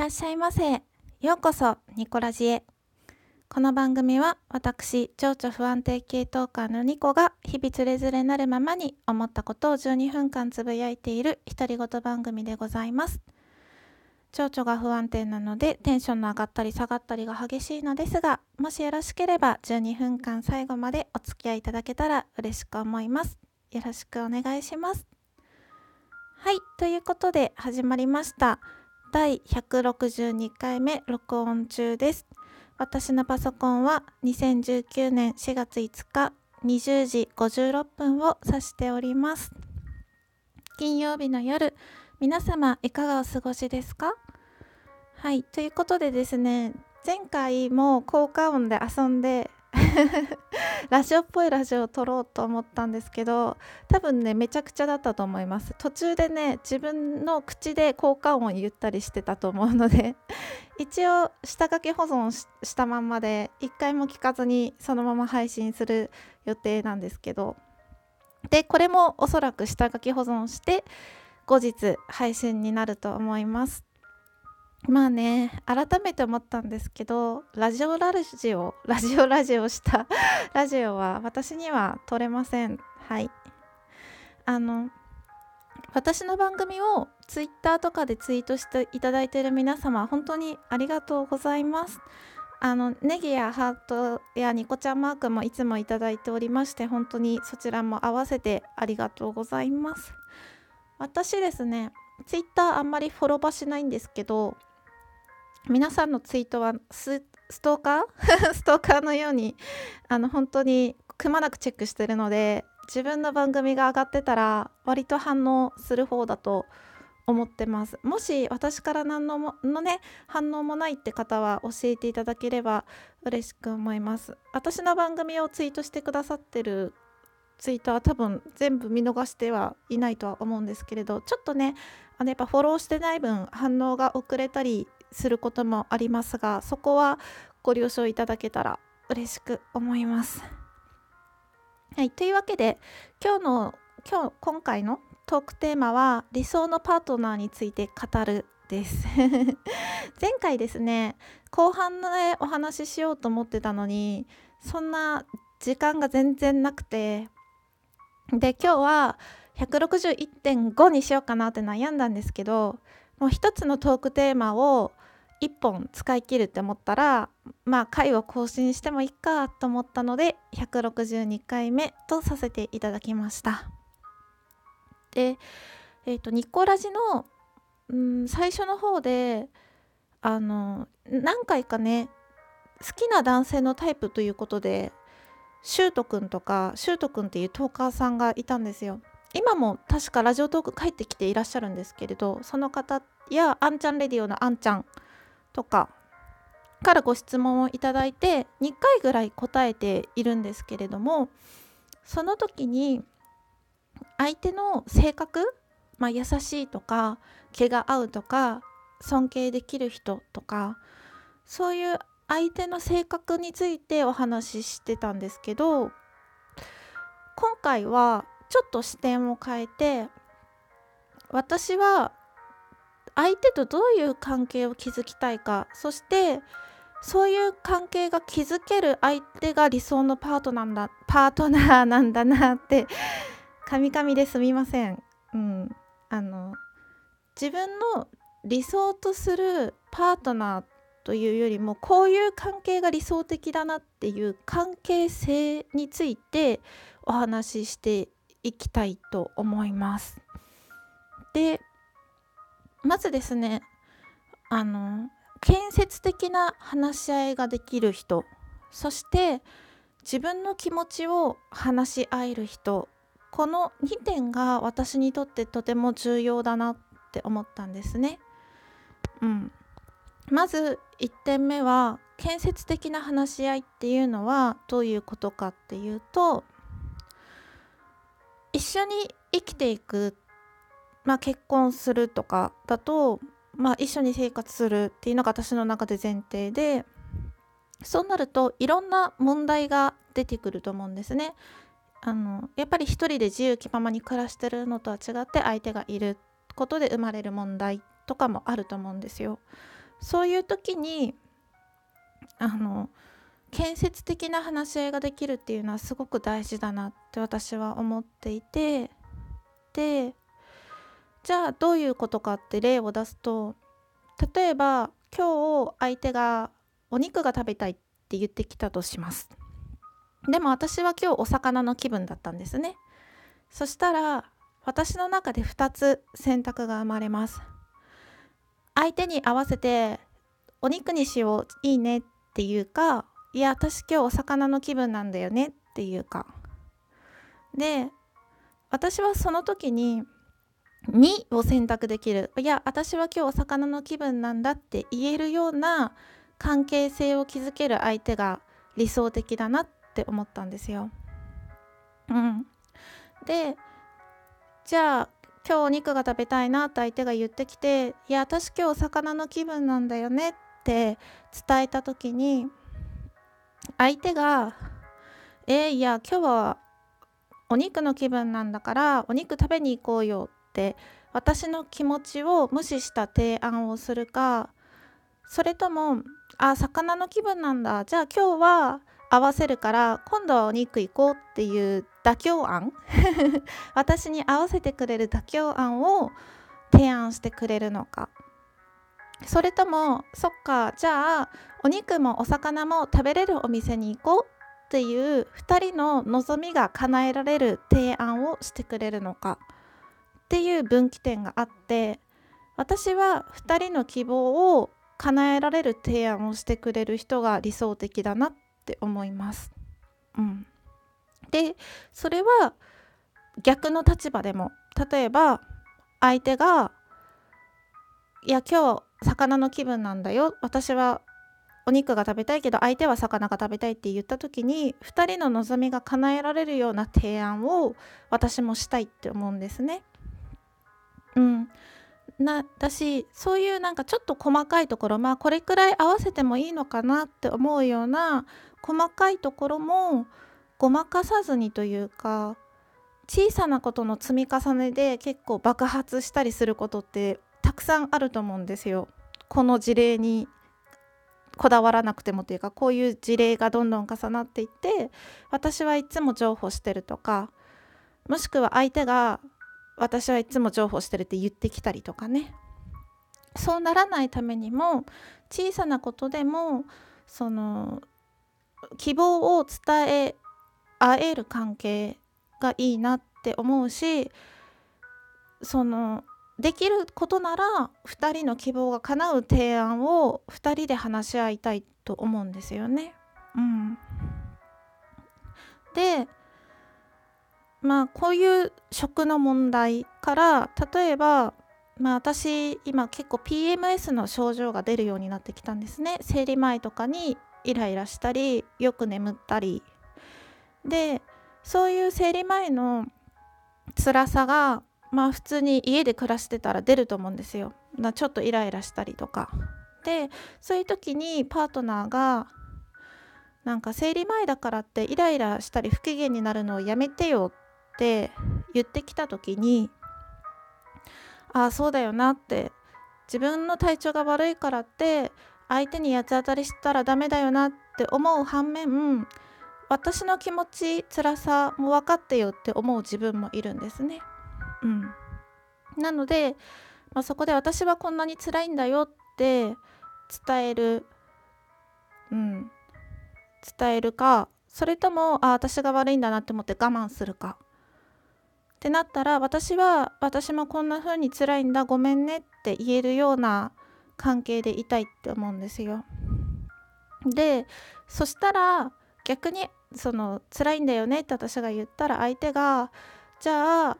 らっしゃいませ。ようこそ、ニコラジへ。この番組は私、情緒不安定系トーカーのニコが日々つれづれなるままに思ったことを12分間つぶやいている独り言番組でございます。情緒が不安定なのでテンションの上がったり下がったりが激しいのですが、もしよろしければ12分間最後までお付き合いいただけたら嬉しく思います。よろしくお願いします。はい、ということで始まりました。第162回目録音中です。私のパソコンは2019年4月5日20時56分を指しております。金曜日の夜、皆様いかがお過ごしですか？はい、ということでですね、前回も効果音で遊んで ラジオっぽいラジオを撮ろうと思ったんですけど多分ねめちゃくちゃだったと思います。途中でね自分の口で効果音を言ったりしてたと思うので 一応下書き保存したまんまで一回も聞かずにそのまま配信する予定なんですけどでこれもおそらく下書き保存して後日配信になると思います。まあね改めて思ったんですけどラジオラジオ ラジオラジオしたラジオは私には撮れません。はい。あの私の番組をツイッターとかでツイートしていただいている皆様本当にありがとうございます。あのネギやハートやニコちゃんマークもいつもいただいておりまして本当にそちらも合わせてありがとうございます。私ですねツイッターあんまりフォローバしないんですけど皆さんのツイートはストーカー？ストーカーのようにあの本当にくまなくチェックしてるので自分の番組が上がってたら割と反応する方だと思ってます。もし私から何のものね反応もないって方は教えていただければ嬉しく思います。私の番組をツイートしてくださってるツイートは多分全部見逃してはいないとは思うんですけれどちょっとねあのやっぱフォローしてない分反応が遅れたりすることもありますがそこはご了承いただけたら嬉しく思います。はい、というわけで今日の今日今回のトークテーマは理想のパートナーについて語るです 前回ですね後半でお話ししようと思ってたのにそんな時間が全然なくてで今日は161.5にしようかなって悩んだんですけどもう一つのトークテーマを1本使い切るって思ったらまあ回を更新してもいいかと思ったので162回目とさせていただきました。でえっ、ー、とニコラジの、うん、最初の方であの何回かね好きな男性のタイプということでシュートくんとかシュートくんっていうトーカーさんがいたんですよ。今も確かラジオトーク帰ってきていらっしゃるんですけれどその方やあんちゃんレディオのあんちゃんとかからご質問をいただいて2回ぐらい答えているんですけれどもその時に相手の性格、まあ、優しいとか毛が合うとか尊敬できる人とかそういう相手の性格についてお話ししてたんですけど今回はちょっと視点を変えて私は相手とどういう関係を築きたいかそしてそういう関係が築ける相手が理想のパートナーだパートナーなんだなってカミカミですみません。うん、あの自分の理想とするパートナーというよりもこういう関係が理想的だなっていう関係性についてお話ししていきたいと思います。でまずですねあの建設的な話し合いができる人そして自分の気持ちを話し合える人この2点が私にとってとても重要だなって思ったんですね。うん、まず1点目は建設的な話し合いっていうのはどういうことかっていうと一緒に生きていくまあ、結婚するとかだと、まあ、一緒に生活するっていうのが私の中で前提でそうなるといろんな問題が出てくると思うんですね。あのやっぱり一人で自由気ままに暮らしてるのとは違って相手がいることで生まれる問題とかもあると思うんですよ。そういう時にあの建設的な話し合いができるっていうのはすごく大事だなって私は思っていてでじゃあどういうことかって例を出すと例えば今日相手がお肉が食べたいって言ってきたとします。でも私は今日お魚の気分だったんですね。そしたら私の中で2つ選択が生まれます。相手に合わせてお肉にしよういいねっていうかいや私今日お魚の気分なんだよねっていうか。で私はその時に2を選択できるいや私は今日お魚の気分なんだって言えるような関係性を築ける相手が理想的だなって思ったんですよ。うん、でじゃあ今日お肉が食べたいなって相手が言ってきて「いや私今日お魚の気分なんだよね」って伝えた時に相手が「えー、いや今日はお肉の気分なんだからお肉食べに行こうよ」って私の気持ちを無視した提案をするかそれとも「あ魚の気分なんだじゃあ今日は合わせるから今度はお肉行こう」っていう妥協案？私に合わせてくれる妥協案を提案してくれるのか。それともそっかじゃあお肉もお魚も食べれるお店に行こうっていう2人の望みが叶えられる提案をしてくれるのか。っていう分岐点があって私は2人の希望を叶えられる提案をしてくれる人が理想的だなって思います。うん、でそれは逆の立場でも例えば相手が「いや今日魚の気分なんだよ私はお肉が食べたいけど相手は魚が食べたい」って言った時に2人の望みが叶えられるような提案を私もしたいって思うんですね。うん、なだしそういうなんかちょっと細かいところまあこれくらい合わせてもいいのかなって思うような細かいところもごまかさずにというか小さなことの積み重ねで結構爆発したりすることってたくさんあると思うんですよ。この事例にこだわらなくてもというかこういう事例がどんどん重なっていって私はいつも譲歩してるとかもしくは相手が私はいつも譲歩してるって言ってきたりとかねそうならないためにも小さなことでもその希望を伝え合える関係がいいなって思うしそのできることなら2人の希望が叶う提案を2人で話し合いたいと思うんですよね。うん、でまあこういう食の問題から例えばまあ私今結構 PMS の症状が出るようになってきたんですね。生理前とかにイライラしたりよく眠ったり。でそういう生理前の辛さがまあ普通に家で暮らしてたら出ると思うんですよ。ちょっとイライラしたりとか。でそういう時にパートナーがなんか生理前だからってイライラしたり不機嫌になるのをやめてよって言ってきた時にああそうだよなって自分の体調が悪いからって相手に八つ当たりしたらダメだよなって思う反面私の気持ち辛さも分かってよって思う自分もいるんですね。うん、なので、まあ、そこで私はこんなに辛いんだよって伝える、うん、伝えるかそれともあ私が悪いんだなって思って我慢するか。ってなったら私は私もこんな風に辛いんだごめんねって言えるような関係でいたいって思うんですよ。でそしたら逆にその辛いんだよねって私が言ったら相手がじゃあ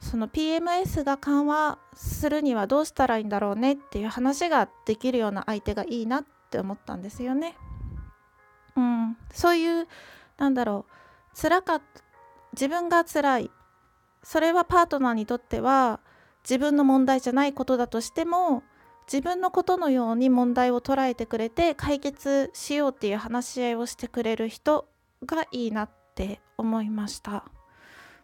その PMS が緩和するにはどうしたらいいんだろうねっていう話ができるような相手がいいなって思ったんですよね。うん、そういうなんだろう辛か自分が辛いそれはパートナーにとっては自分の問題じゃないことだとしても自分のことのように問題を捉えてくれて解決しようっていう話し合いをしてくれる人がいいなって思いました、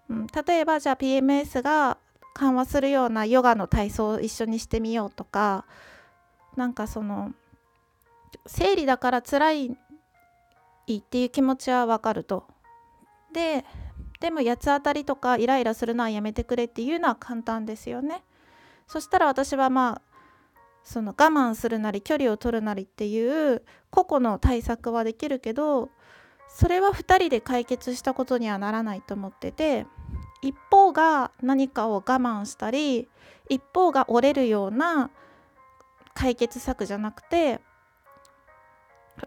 うん、例えばじゃあ PMS が緩和するようなヨガの体操を一緒にしてみようとかなんかその生理だから辛いっていう気持ちはわかると。ででも八つ当たりとかイライラするのはやめてくれっていうのは簡単ですよね。そしたら私はまあその我慢するなり距離を取るなりっていう個々の対策はできるけどそれは2人で解決したことにはならないと思ってて一方が何かを我慢したり一方が折れるような解決策じゃなくて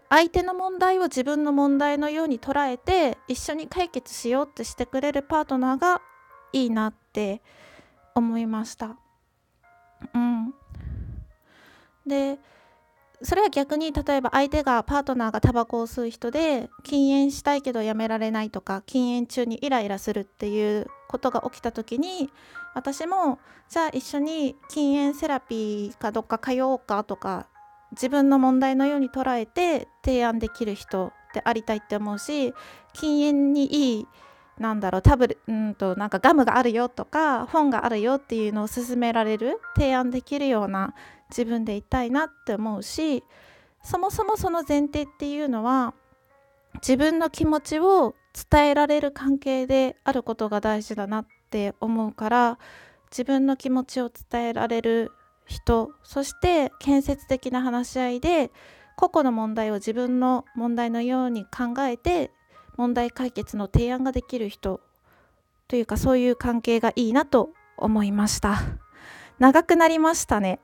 相手の問題を自分の問題のように捉えて一緒に解決しようってしてくれるパートナーがいいなって思いました。うん、でそれは逆に例えば相手がパートナーがタバコを吸う人で禁煙したいけどやめられないとか禁煙中にイライラするっていうことが起きた時に私もじゃあ一緒に禁煙セラピーかどっか通おうかとか自分の問題のように捉えて提案できる人でありたいって思うし禁煙にいいなんだろうタブルうんとなんかガムがあるよとか本があるよっていうのを勧められる提案できるような自分でいたいなって思うしそもそもその前提っていうのは自分の気持ちを伝えられる関係であることが大事だなって思うから自分の気持ちを伝えられる人そして建設的な話し合いで個々の問題を自分の問題のように考えて問題解決の提案ができる人というかそういう関係がいいなと思いました。長くなりましたね。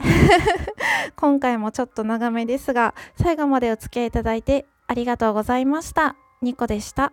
今回もちょっと長めですが最後までお付き合いいただいてありがとうございました。ニコでした。